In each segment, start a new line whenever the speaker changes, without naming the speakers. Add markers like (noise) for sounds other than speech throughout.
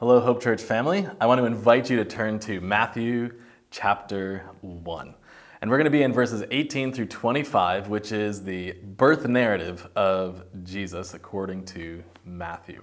Hello, Hope Church family. I want to invite you to turn to Matthew chapter 1. And we're going to be in verses 18 through 25, which is the birth narrative of Jesus according to Matthew.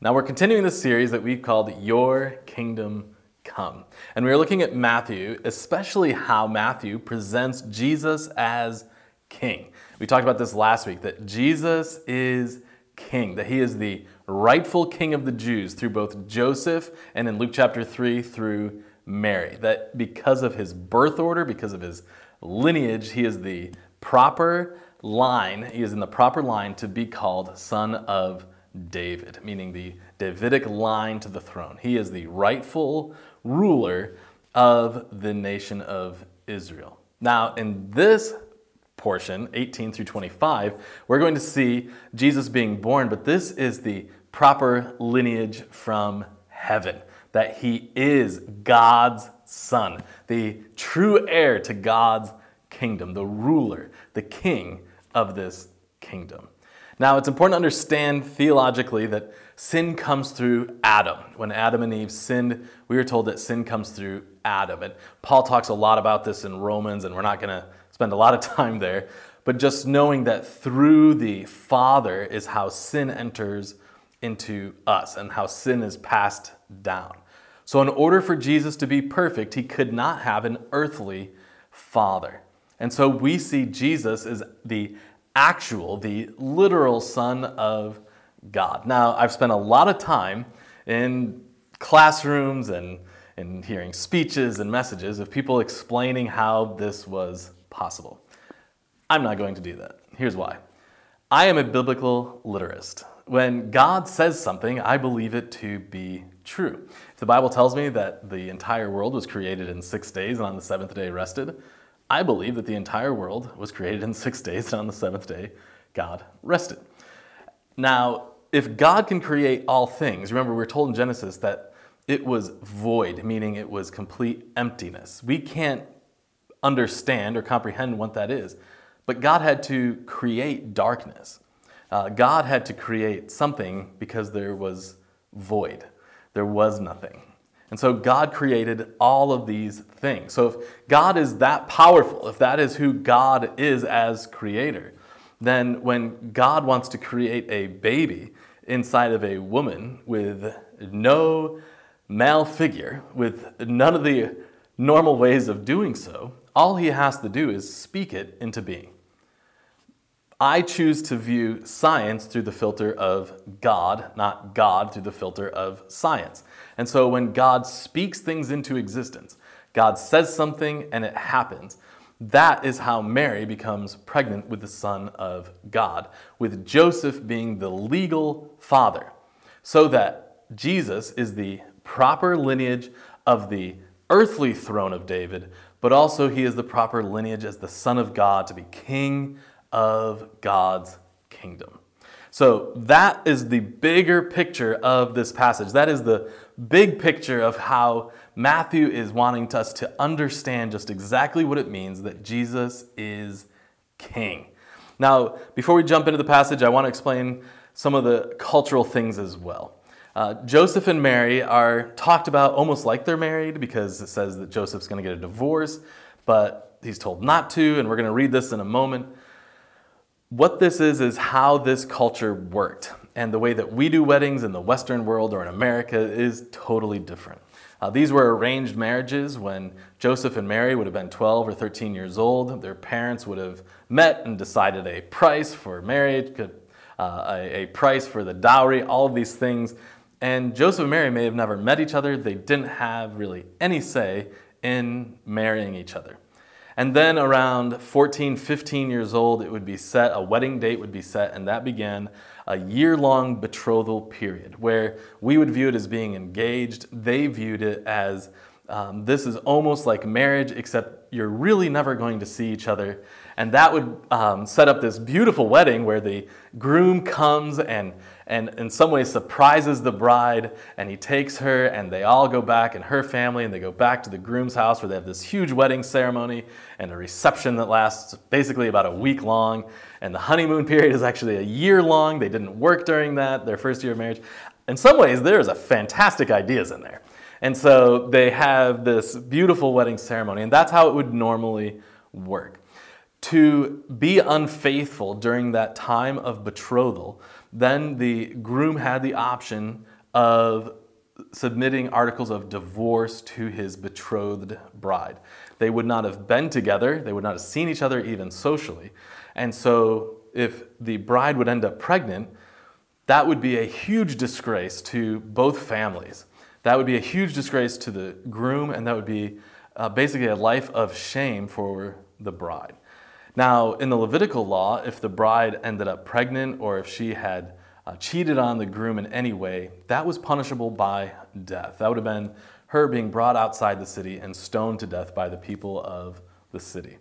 Now, we're continuing this series that we've called Your Kingdom Come. And we're looking at Matthew, especially how Matthew presents Jesus as king. We talked about this last week that Jesus is king, that he is the rightful king of the Jews through both Joseph and in Luke chapter 3 through Mary. That because of his birth order, because of his lineage, he is the proper line, he is in the proper line to be called son of David, meaning the Davidic line to the throne. He is the rightful ruler of the nation of Israel. Now, in this portion, 18 through 25, we're going to see Jesus being born, but this is the proper lineage from heaven that he is God's son, the true heir to God's kingdom, the ruler, the king of this kingdom. Now, it's important to understand theologically that sin comes through Adam. When Adam and Eve sinned, we were told that sin comes through Adam. And Paul talks a lot about this in Romans, and we're not going to spend a lot of (laughs) time there. But just knowing that through the Father is how sin enters into us and how sin is passed down. So, in order for Jesus to be perfect, he could not have an earthly father. And so we see Jesus as the actual, the literal Son of God. Now, I've spent a lot of time in classrooms and, and hearing speeches and messages of people explaining how this was possible. I'm not going to do that. Here's why I am a biblical literist. When God says something, I believe it to be true. If the Bible tells me that the entire world was created in six days and on the seventh day rested, I believe that the entire world was created in (laughs) six days and on the seventh day God rested. Now, if God can create all things, remember we we're told in Genesis that it was void, meaning it was complete emptiness. We can't understand or comprehend what that is, but God had to create darkness. Uh, God had to create something because there was void, there was nothing. And so God created all of these things. So if God is that powerful, if that is who God is as creator, then when God wants to create a baby inside of a woman with no male figure, with none of the normal ways of doing so, all he has to do is speak it into being. I choose to view science through the filter of God, not God through the filter of science. And so when God speaks things into existence, God says something and it happens. That is how Mary becomes pregnant with the Son of God, with Joseph being the legal father, so that Jesus is the proper lineage of the earthly throne of David, but also he is the proper lineage as the Son of God to be king of God's kingdom. So that is the bigger picture of this passage. That is the big picture of how Matthew is wanting us to understand just exactly what it means that Jesus is king. Now, before we jump into the passage, I want to explain some of the cultural things as well. Uh, Joseph and Mary are talked about almost like they're married because it says that Joseph's going to get a divorce, but he's told not to, and we're going to read this in a moment. What this is, is how this culture worked. And the way that we do weddings in the Western world or in America is totally different. Uh, these were arranged marriages when Joseph and Mary would have been 12 or 13 years old. Their parents would have met and decided a price for marriage, uh, a, a price for the dowry, all of these things. And Joseph and Mary may have never met each other. They didn't have really any say in marrying each other. And then around 14, 15 years old, it would be set, a wedding date would be set, and that began a year long betrothal period where we would view it as being engaged. They viewed it as um, this is almost like marriage, except you're really never going to see each other. And that would um, set up this beautiful wedding where the groom comes and and in some ways surprises the bride and he takes her and they all go back and her family and they go back to the groom's house where they have this huge wedding ceremony and a reception that lasts basically about a week long and the honeymoon period is actually a year long they didn't work during that their first year of marriage in some ways, there's a fantastic ideas in there. And so they have this beautiful wedding ceremony, and that's how it would normally work. To be unfaithful during that time of betrothal, then the groom had the option of submitting articles of divorce to his betrothed bride. They would not have been together, they would not have seen each other even socially. And so, if the bride would end up pregnant, that would be a huge disgrace to both families. That would be a huge disgrace to the groom, and that would be uh, basically a life of shame for the bride. Now, in the Levitical law, if the bride ended up pregnant or if she had uh, cheated on the groom in any way, that was punishable by death. That would have been her being brought outside the city and stoned to death by the people of the city.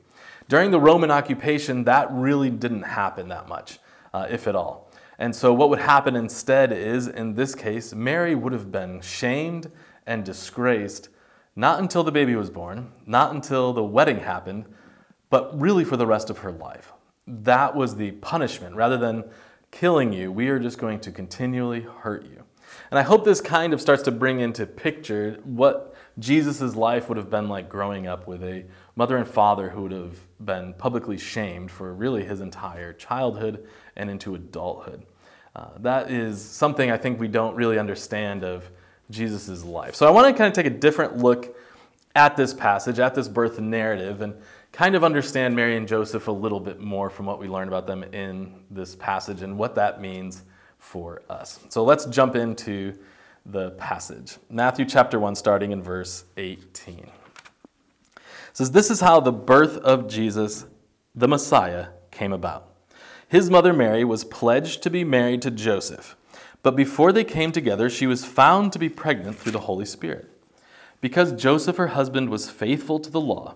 During the Roman occupation, that really didn't happen that much, uh, if at all. And so, what would happen instead is, in this case, Mary would have been shamed and disgraced not until the baby was born, not until the wedding happened, but really for the rest of her life. That was the punishment. Rather than killing you. We are just going to continually hurt you. And I hope this kind of starts to bring into picture what Jesus' life would have been like growing up with a mother and father who would have been publicly shamed for really his entire childhood and into adulthood. Uh, that is something I think we don't really understand of Jesus' life. So I want to kind of take a different look at this passage, at this birth narrative, and kind of understand Mary and Joseph a little bit more from what we learn about them in this passage and what that means for us. So let's jump into the passage. Matthew chapter 1, starting in verse 18. It says, This is how the birth of Jesus, the Messiah, came about. His mother Mary was pledged to be married to Joseph, but before they came together, she was found to be pregnant through the Holy Spirit. Because Joseph, her husband, was faithful to the law,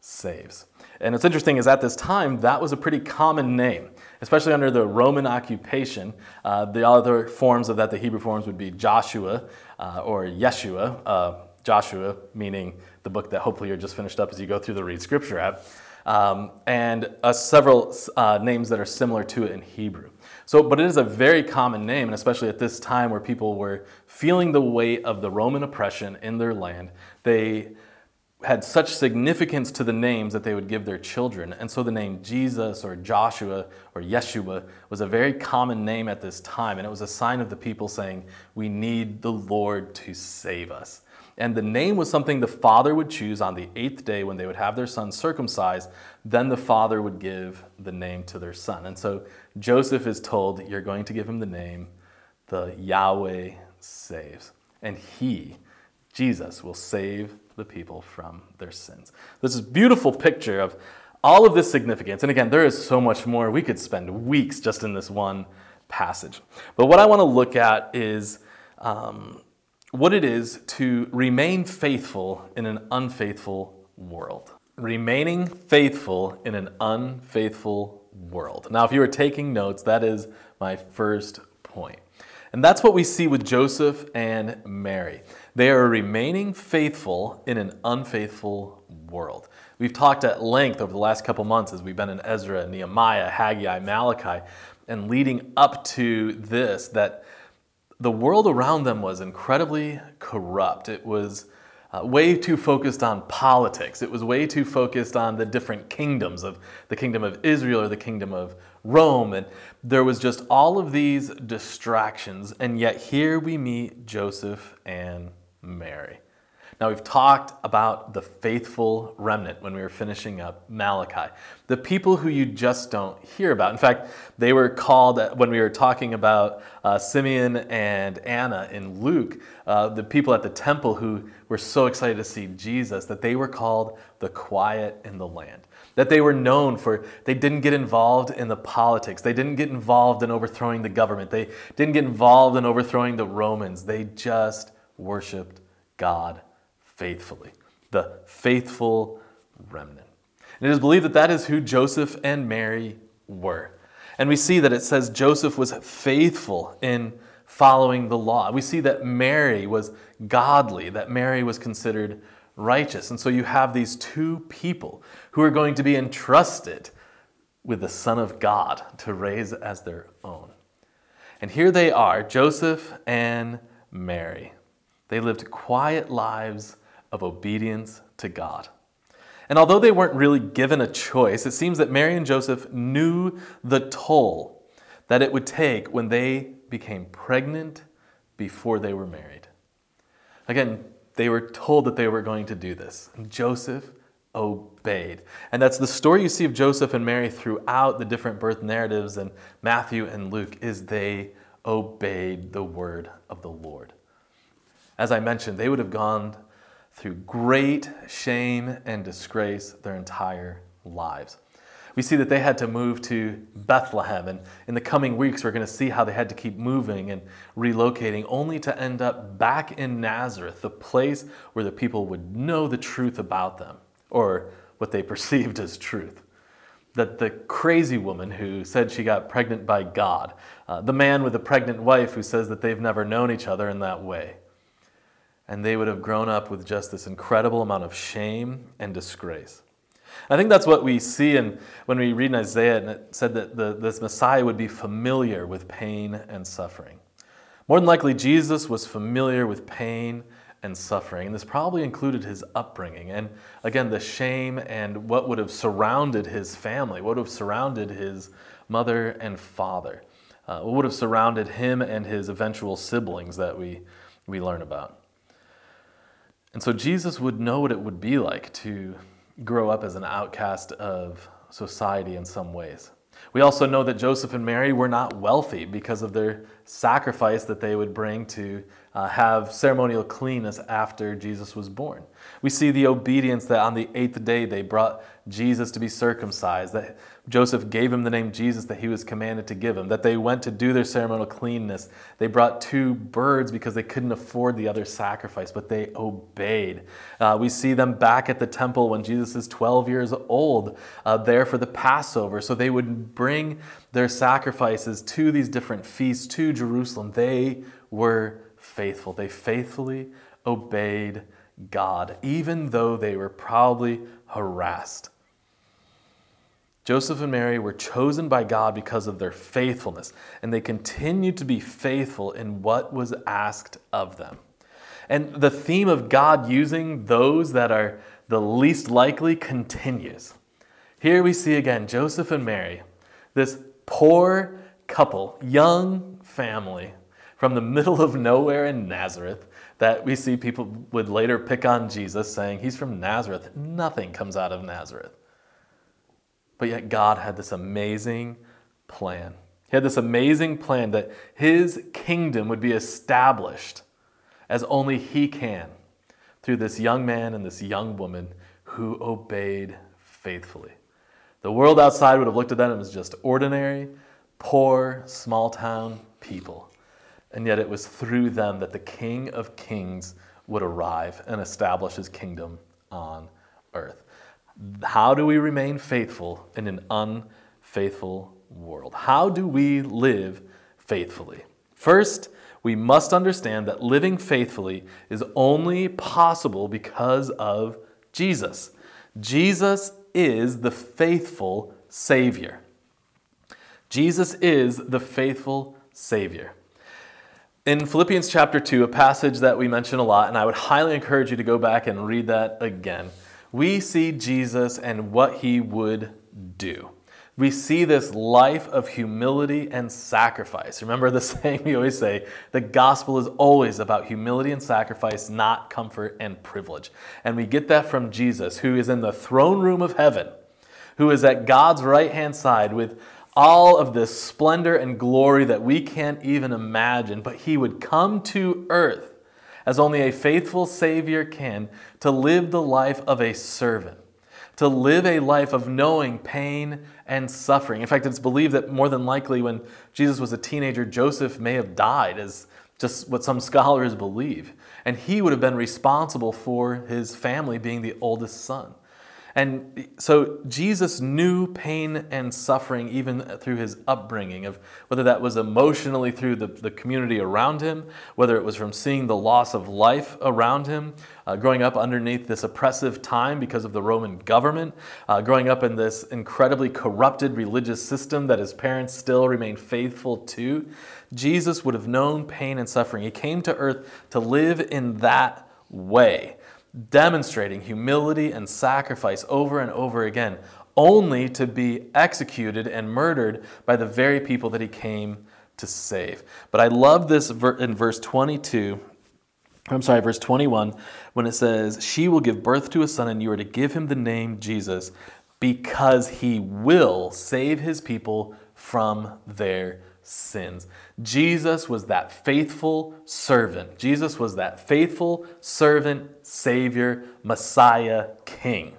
saves. And what's interesting is at this time, that was a pretty common name, especially under the Roman occupation. Uh, the other forms of that, the Hebrew forms, would be Joshua uh, or Yeshua. Uh, Joshua, meaning the book that hopefully you're just finished up as you go through the Read Scripture app, um, and uh, several uh, names that are similar to it in Hebrew. So, but it is a very common name, and especially at this time where people were feeling the weight of the Roman oppression in their land, they had such significance to the names that they would give their children. And so the name Jesus or Joshua or Yeshua was a very common name at this time. And it was a sign of the people saying, We need the Lord to save us. And the name was something the father would choose on the eighth day when they would have their son circumcised. Then the father would give the name to their son. And so Joseph is told, You're going to give him the name, the Yahweh saves. And he, Jesus, will save the people from their sins. This is a beautiful picture of all of this significance. And again, there is so much more. We could spend weeks just in this one passage. But what I want to look at is um, what it is to remain faithful in an unfaithful world. Remaining faithful in an unfaithful world. Now, if you are taking notes, that is my first point. And that's what we see with Joseph and Mary. They are remaining faithful in an unfaithful world. We've talked at length over the last couple months as we've been in Ezra, Nehemiah, Haggai, Malachi, and leading up to this, that the world around them was incredibly corrupt. It was uh, way too focused on politics. It was way too focused on the different kingdoms of the kingdom of Israel or the kingdom of Rome. And there was just all of these distractions. And yet here we meet Joseph and Mary. Now, we've talked about the faithful remnant when we were finishing up Malachi. The people who you just don't hear about. In fact, they were called, when we were talking about uh, Simeon and Anna in Luke, uh, the people at the temple who were so excited to see Jesus, that they were called the quiet in the land. That they were known for, they didn't get involved in the politics. They didn't get involved in overthrowing the government. They didn't get involved in overthrowing the Romans. They just worshiped God faithfully, the faithful remnant. And it is believed that that is who Joseph and Mary were. And we see that it says Joseph was faithful in following the law. We see that Mary was godly, that Mary was considered righteous. And so you have these two people who are going to be entrusted with the Son of God to raise as their own. And here they are, Joseph and Mary. They lived quiet lives of obedience to God. And although they weren't really given a choice, it seems that Mary and Joseph knew the toll that it would take when they became pregnant before they were married. Again, they were told that they were going to do this. And Joseph obeyed. And that's the story you see of Joseph and Mary throughout the different birth narratives in Matthew and Luke is they obeyed the word of the Lord. As I mentioned, they would have gone through great shame and disgrace their entire lives. We see that they had to move to Bethlehem, and in the coming weeks, we're going to see how they had to keep moving and relocating, only to end up back in Nazareth, the place where the people would know the truth about them, or what they (laughs) perceived as truth. That the crazy woman who said she got pregnant by God, uh, the man with the pregnant wife who says that they've never known each other in that way, and they would have grown up with just this incredible amount of shame and disgrace. I think that's what we see in, when we read in Isaiah, and it said that the, this Messiah would be familiar with pain and suffering. More than likely, Jesus was familiar with pain and suffering, and this probably included his upbringing. And again, the shame and what would have surrounded his family, what would have surrounded his mother and father, uh, what would have surrounded him and his eventual siblings that we, we learn about. And so Jesus would know what it would be like to grow up as an outcast of society in some ways. We also know that Joseph and Mary were not wealthy because of their sacrifice that they would bring to uh, have ceremonial cleanness after Jesus was born. We see the obedience that on the eighth day they brought Jesus to be circumcised, that Joseph gave him the name Jesus that he was commanded to give him, that they went to do their ceremonial cleanness. They brought two birds because they couldn't afford the other sacrifice, but they obeyed. Uh, we see them back at the temple when Jesus is 12 years old, uh, there for the Passover. So they would bring their sacrifices to these different feasts to Jerusalem. They were faithful. They faithfully obeyed God, even though they were probably harassed. Joseph and Mary were chosen by God because of their faithfulness, and they continued to be faithful in what was asked of them. And the theme of God using those that are the least likely continues. Here we see again Joseph and Mary, this poor couple, young family from the middle of nowhere in Nazareth, that we see people would later pick on Jesus, saying, He's from Nazareth. Nothing comes out of Nazareth. But yet, God had this amazing plan. He had this amazing plan that His kingdom would be established as only He can through this young man and this young woman who obeyed faithfully. The world outside would have looked at them as just ordinary, poor, small town people. And yet it was through them that the King of Kings would arrive and establish his kingdom on earth. How do we remain faithful in an unfaithful world? How do we live faithfully? First, we must understand that living faithfully is only possible because of Jesus. Jesus is the faithful Savior. Jesus is the faithful Savior. In Philippians chapter 2, a passage that we mention a lot, and I would highly encourage you to go back and read that again, we see Jesus and what he would do. We see this life of humility and sacrifice. Remember the (laughs) saying we always say the gospel is always about humility and sacrifice, not comfort and privilege. And we get that from Jesus, who is in the throne room of heaven, who is at God's right hand side with all of this splendor and glory that we can't even imagine. But he would come to earth as only a faithful Savior can to live the life of a servant to live a life of knowing pain and suffering. In fact, it's believed that more than likely when Jesus was a teenager, Joseph may have died, as just what some scholars believe. And he would have been responsible for his family being the oldest son. And so Jesus knew pain and suffering even through his upbringing, of whether that was emotionally through the, the community around him, whether it was from seeing the loss of life around him, uh, growing up underneath this oppressive time because of the Roman government, uh, growing up in this incredibly corrupted religious system that his parents still remain faithful to. Jesus would have known pain and suffering. He came to earth to live in that way demonstrating humility and sacrifice over and over again, only to be executed and murdered by the very people that he came to save. But I love this in verse 22. I'm sorry, verse 21, when it says, She will give birth to a son, and you are to give him the name Jesus, because he will save his people from their sins. Jesus was that faithful servant. Jesus was that faithful servant, Savior, Messiah, King.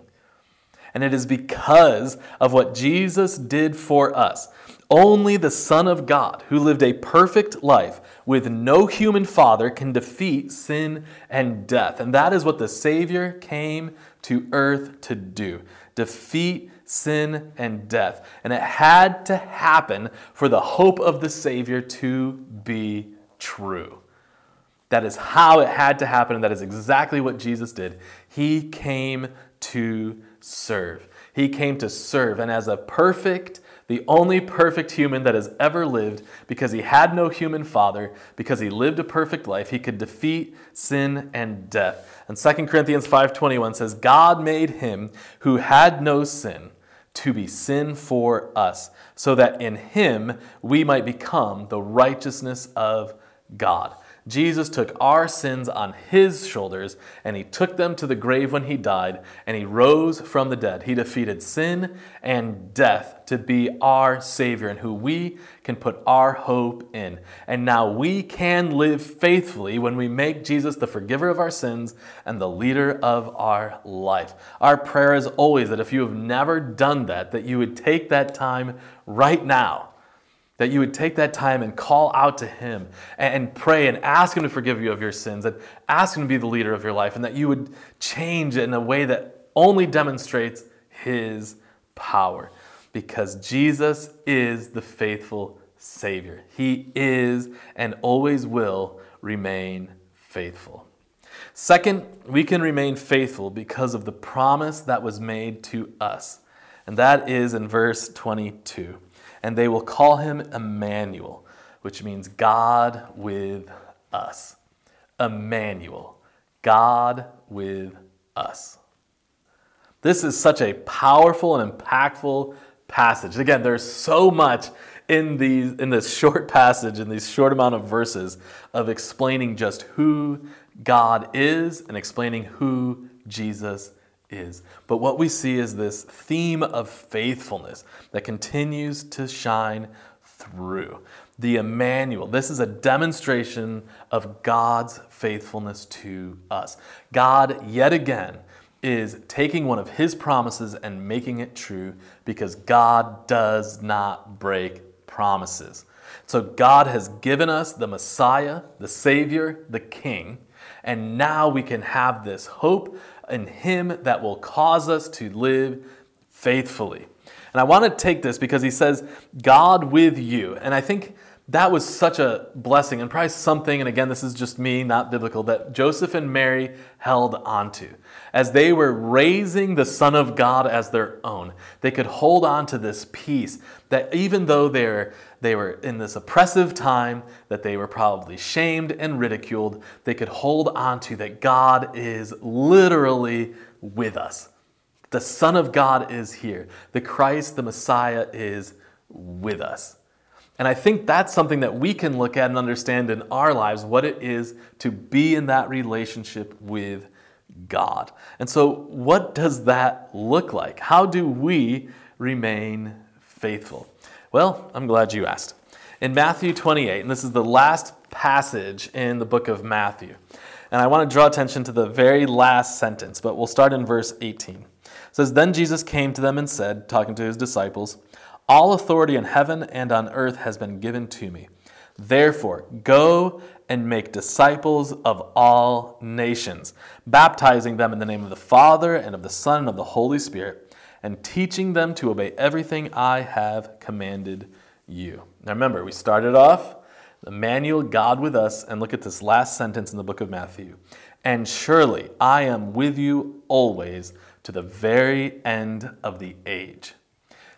And it is because of what Jesus did for us. Only the Son of God, who lived a perfect life with no human father, can defeat sin and death. And that is what the Savior came to earth to do defeat sin, and death. And it had to happen for the hope of the Savior to be true. That is how it had to happen, and that is exactly what Jesus did. He came to serve. He came to serve, and as a perfect, the only perfect human that has ever lived, because he had no human father, because he lived a perfect life, he could defeat sin and death. And 2 Corinthians 5:21 says, "God made him who had no sin to be sin for us, so that in him we might become the righteousness of God. Jesus took our sins on his shoulders and he took them to the grave when he died and he rose from the dead. He defeated sin and death to be our Savior and who we can put our hope in. And now we can live faithfully when we make Jesus the forgiver of our sins and the leader of our life. Our prayer is always that if you have never done that, that you would take that time right now that you would take that time and call out to Him and pray and ask Him to forgive you of your sins and ask Him to be the leader of your life and that you would change in a way that only demonstrates His power because Jesus is the faithful Savior. He is and always will remain faithful. Second, we can remain faithful because of the promise that was made to us, and that is in verse 22 and they will call him Emmanuel, which means God with us. Emmanuel, God with us. This is such a powerful and impactful passage. Again, there's so much in these in this short passage in these short amount of verses of explaining just who God is and explaining who Jesus is. But what we see is this theme of faithfulness that continues to shine through. The Emmanuel. This is a demonstration of God's faithfulness to us. God, yet again, is taking one of his promises and making it true because God does not break promises. So God has given us the Messiah, the Savior, the King, and now we can have this hope in Him that will cause us to live faithfully. And I want to take this because he says, God with you. And I think that was such a blessing and probably something, and again, this is just me, not biblical, that Joseph and Mary held onto. As they were raising the Son of God as their own, they could hold on to this peace that even though they were, they were in this oppressive time, that they were probably shamed and ridiculed, they could hold on to that God is literally with us. The Son of God is here. The Christ, the Messiah, is with us. And I think that's something that we can look at and understand in our lives what it is to be in that relationship with God. And so, what does that look like? How do we remain faithful? Well, I'm glad you asked. In Matthew 28, and this is the last passage in the book of Matthew, and I want to draw attention to the very last sentence, but we'll start in verse 18. It says, Then Jesus came to them and said, talking to his disciples, all authority in heaven and on earth has been given to me. Therefore, go and make disciples of all nations, baptizing them in the name of the Father and of the Son and of the Holy Spirit, and teaching them to obey everything I have commanded you. Now remember, we started off Emmanuel, God with us, and look at this last sentence in the book of Matthew. And surely I am with you always to the very end of the age.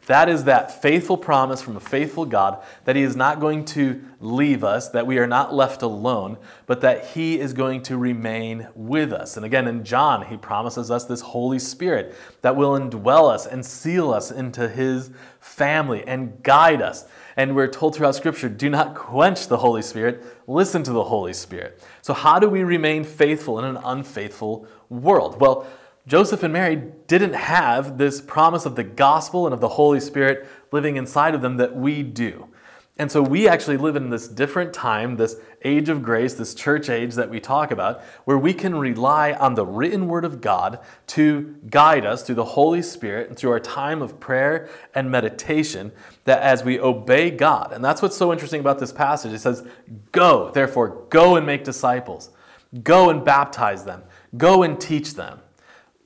That is that faithful promise from a faithful God that He is not going to leave us, that we are not left alone, but that He is going to remain with us. And again, in John, He promises us this Holy Spirit that will indwell us and seal us into His family and guide us. And we're told throughout Scripture do not quench the Holy Spirit, listen to the Holy Spirit. So, how do we remain faithful in an unfaithful world? Well, Joseph and Mary didn't have this promise of the gospel and of the Holy Spirit living inside of them that we do. And so we actually live in this different time, this age of grace, this church age that we talk about, where we can rely on the written word of God to guide us through the Holy Spirit and through our time of prayer and meditation, that as we obey God, and that's what's so interesting about this passage. It says, Go, therefore, go and make disciples, go and baptize them, go and teach them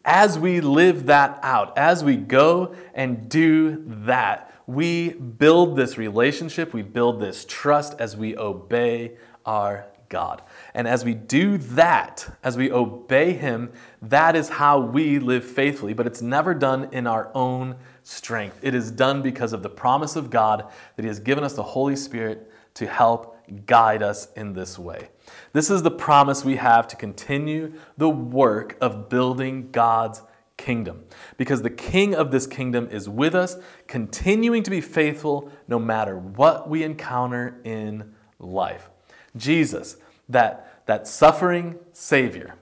as we live that out, as we go and do that, we build this relationship, we build this trust as we obey our God. And as we do that, as we obey Him, that is how we live faithfully. But it's never done in our own strength. It is done because of the promise of God that He has given us the Holy Spirit to help guide us in this way. This is the promise we have to continue the work of building God's kingdom. Because the king of this kingdom is with us, continuing to be faithful no matter what we encounter in life. Jesus, that, that suffering Savior,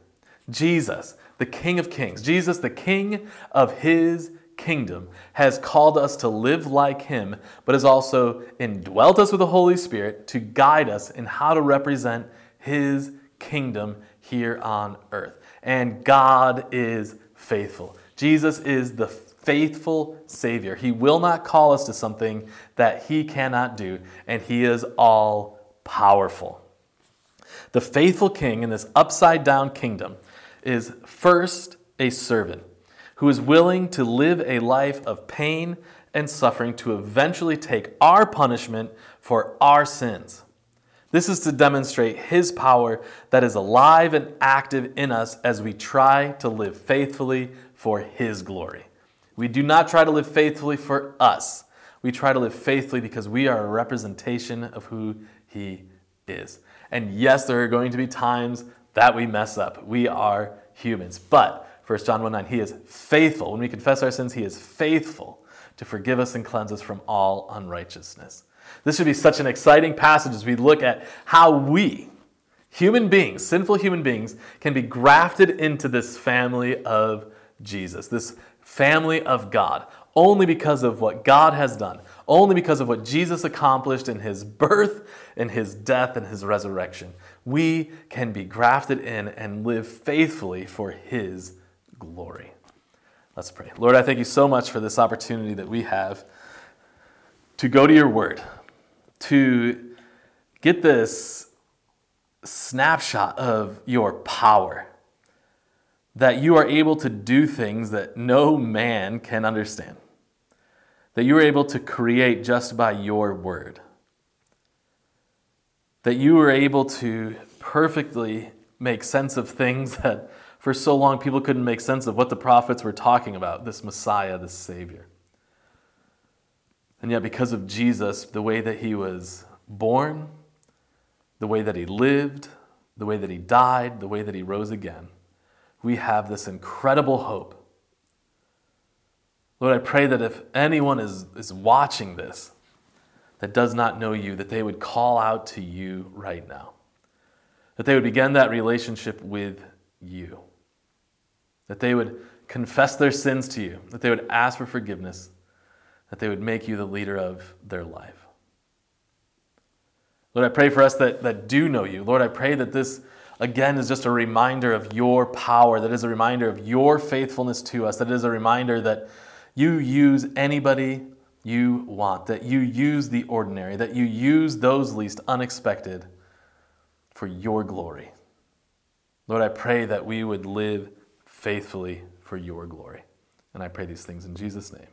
Jesus, the King of Kings, Jesus, the King of His kingdom, has called us to live like Him, but has also indwelt us with the Holy Spirit to guide us in how to represent His kingdom here on earth. And God is faithful. Jesus is the faithful Savior. He will not call us to something that He cannot do, and He is all powerful. The faithful King in this upside down kingdom is first a servant who is willing to live a life of pain and suffering to eventually take our punishment for our sins. This is to demonstrate His power that is alive and active in us as we try to live faithfully for His glory. We do not try to live faithfully for us. We try to live faithfully because we are a representation of who He is. And yes, there are going to be times that we mess up. We are humans. But 1 John 1 9, He is faithful. When we confess our sins, He is faithful to forgive us and cleanse us from all unrighteousness. This should be such an exciting passage as we look at how we, human beings, sinful human beings, can be grafted into this family of Jesus, this family of God, only because of what God has done, only because of what Jesus accomplished in his birth, in his death, and his resurrection. We can be grafted in and live faithfully for his glory. Let's pray. Lord, I thank you so much for this opportunity that we have to go to your word, to get this snapshot of your power, that you are able to do things that no man can understand, that you are able to create just by your word. that you are able to perfectly make sense of things that for so long people couldn't make sense of what the prophets were talking about this Messiah, this Savior. And yet, because of Jesus, the way that he was born, the way that he lived, the way that he died, the way that he rose again, we have this incredible hope. Lord, I pray that if anyone is, is watching this that does not know you, that they would call out to you right now. That they would begin that relationship with you. That they would confess their sins to you. That they would ask for forgiveness. That they would make you the leader of their life. Lord, I pray for us that, that do know you. Lord, I pray that this, again, is just a reminder of your power, that is a reminder of your faithfulness to us, that is a reminder that you use anybody you want, that you use the ordinary, that you use those least unexpected for your glory. Lord, I pray that we would live faithfully for your glory. And I pray these things in Jesus' name.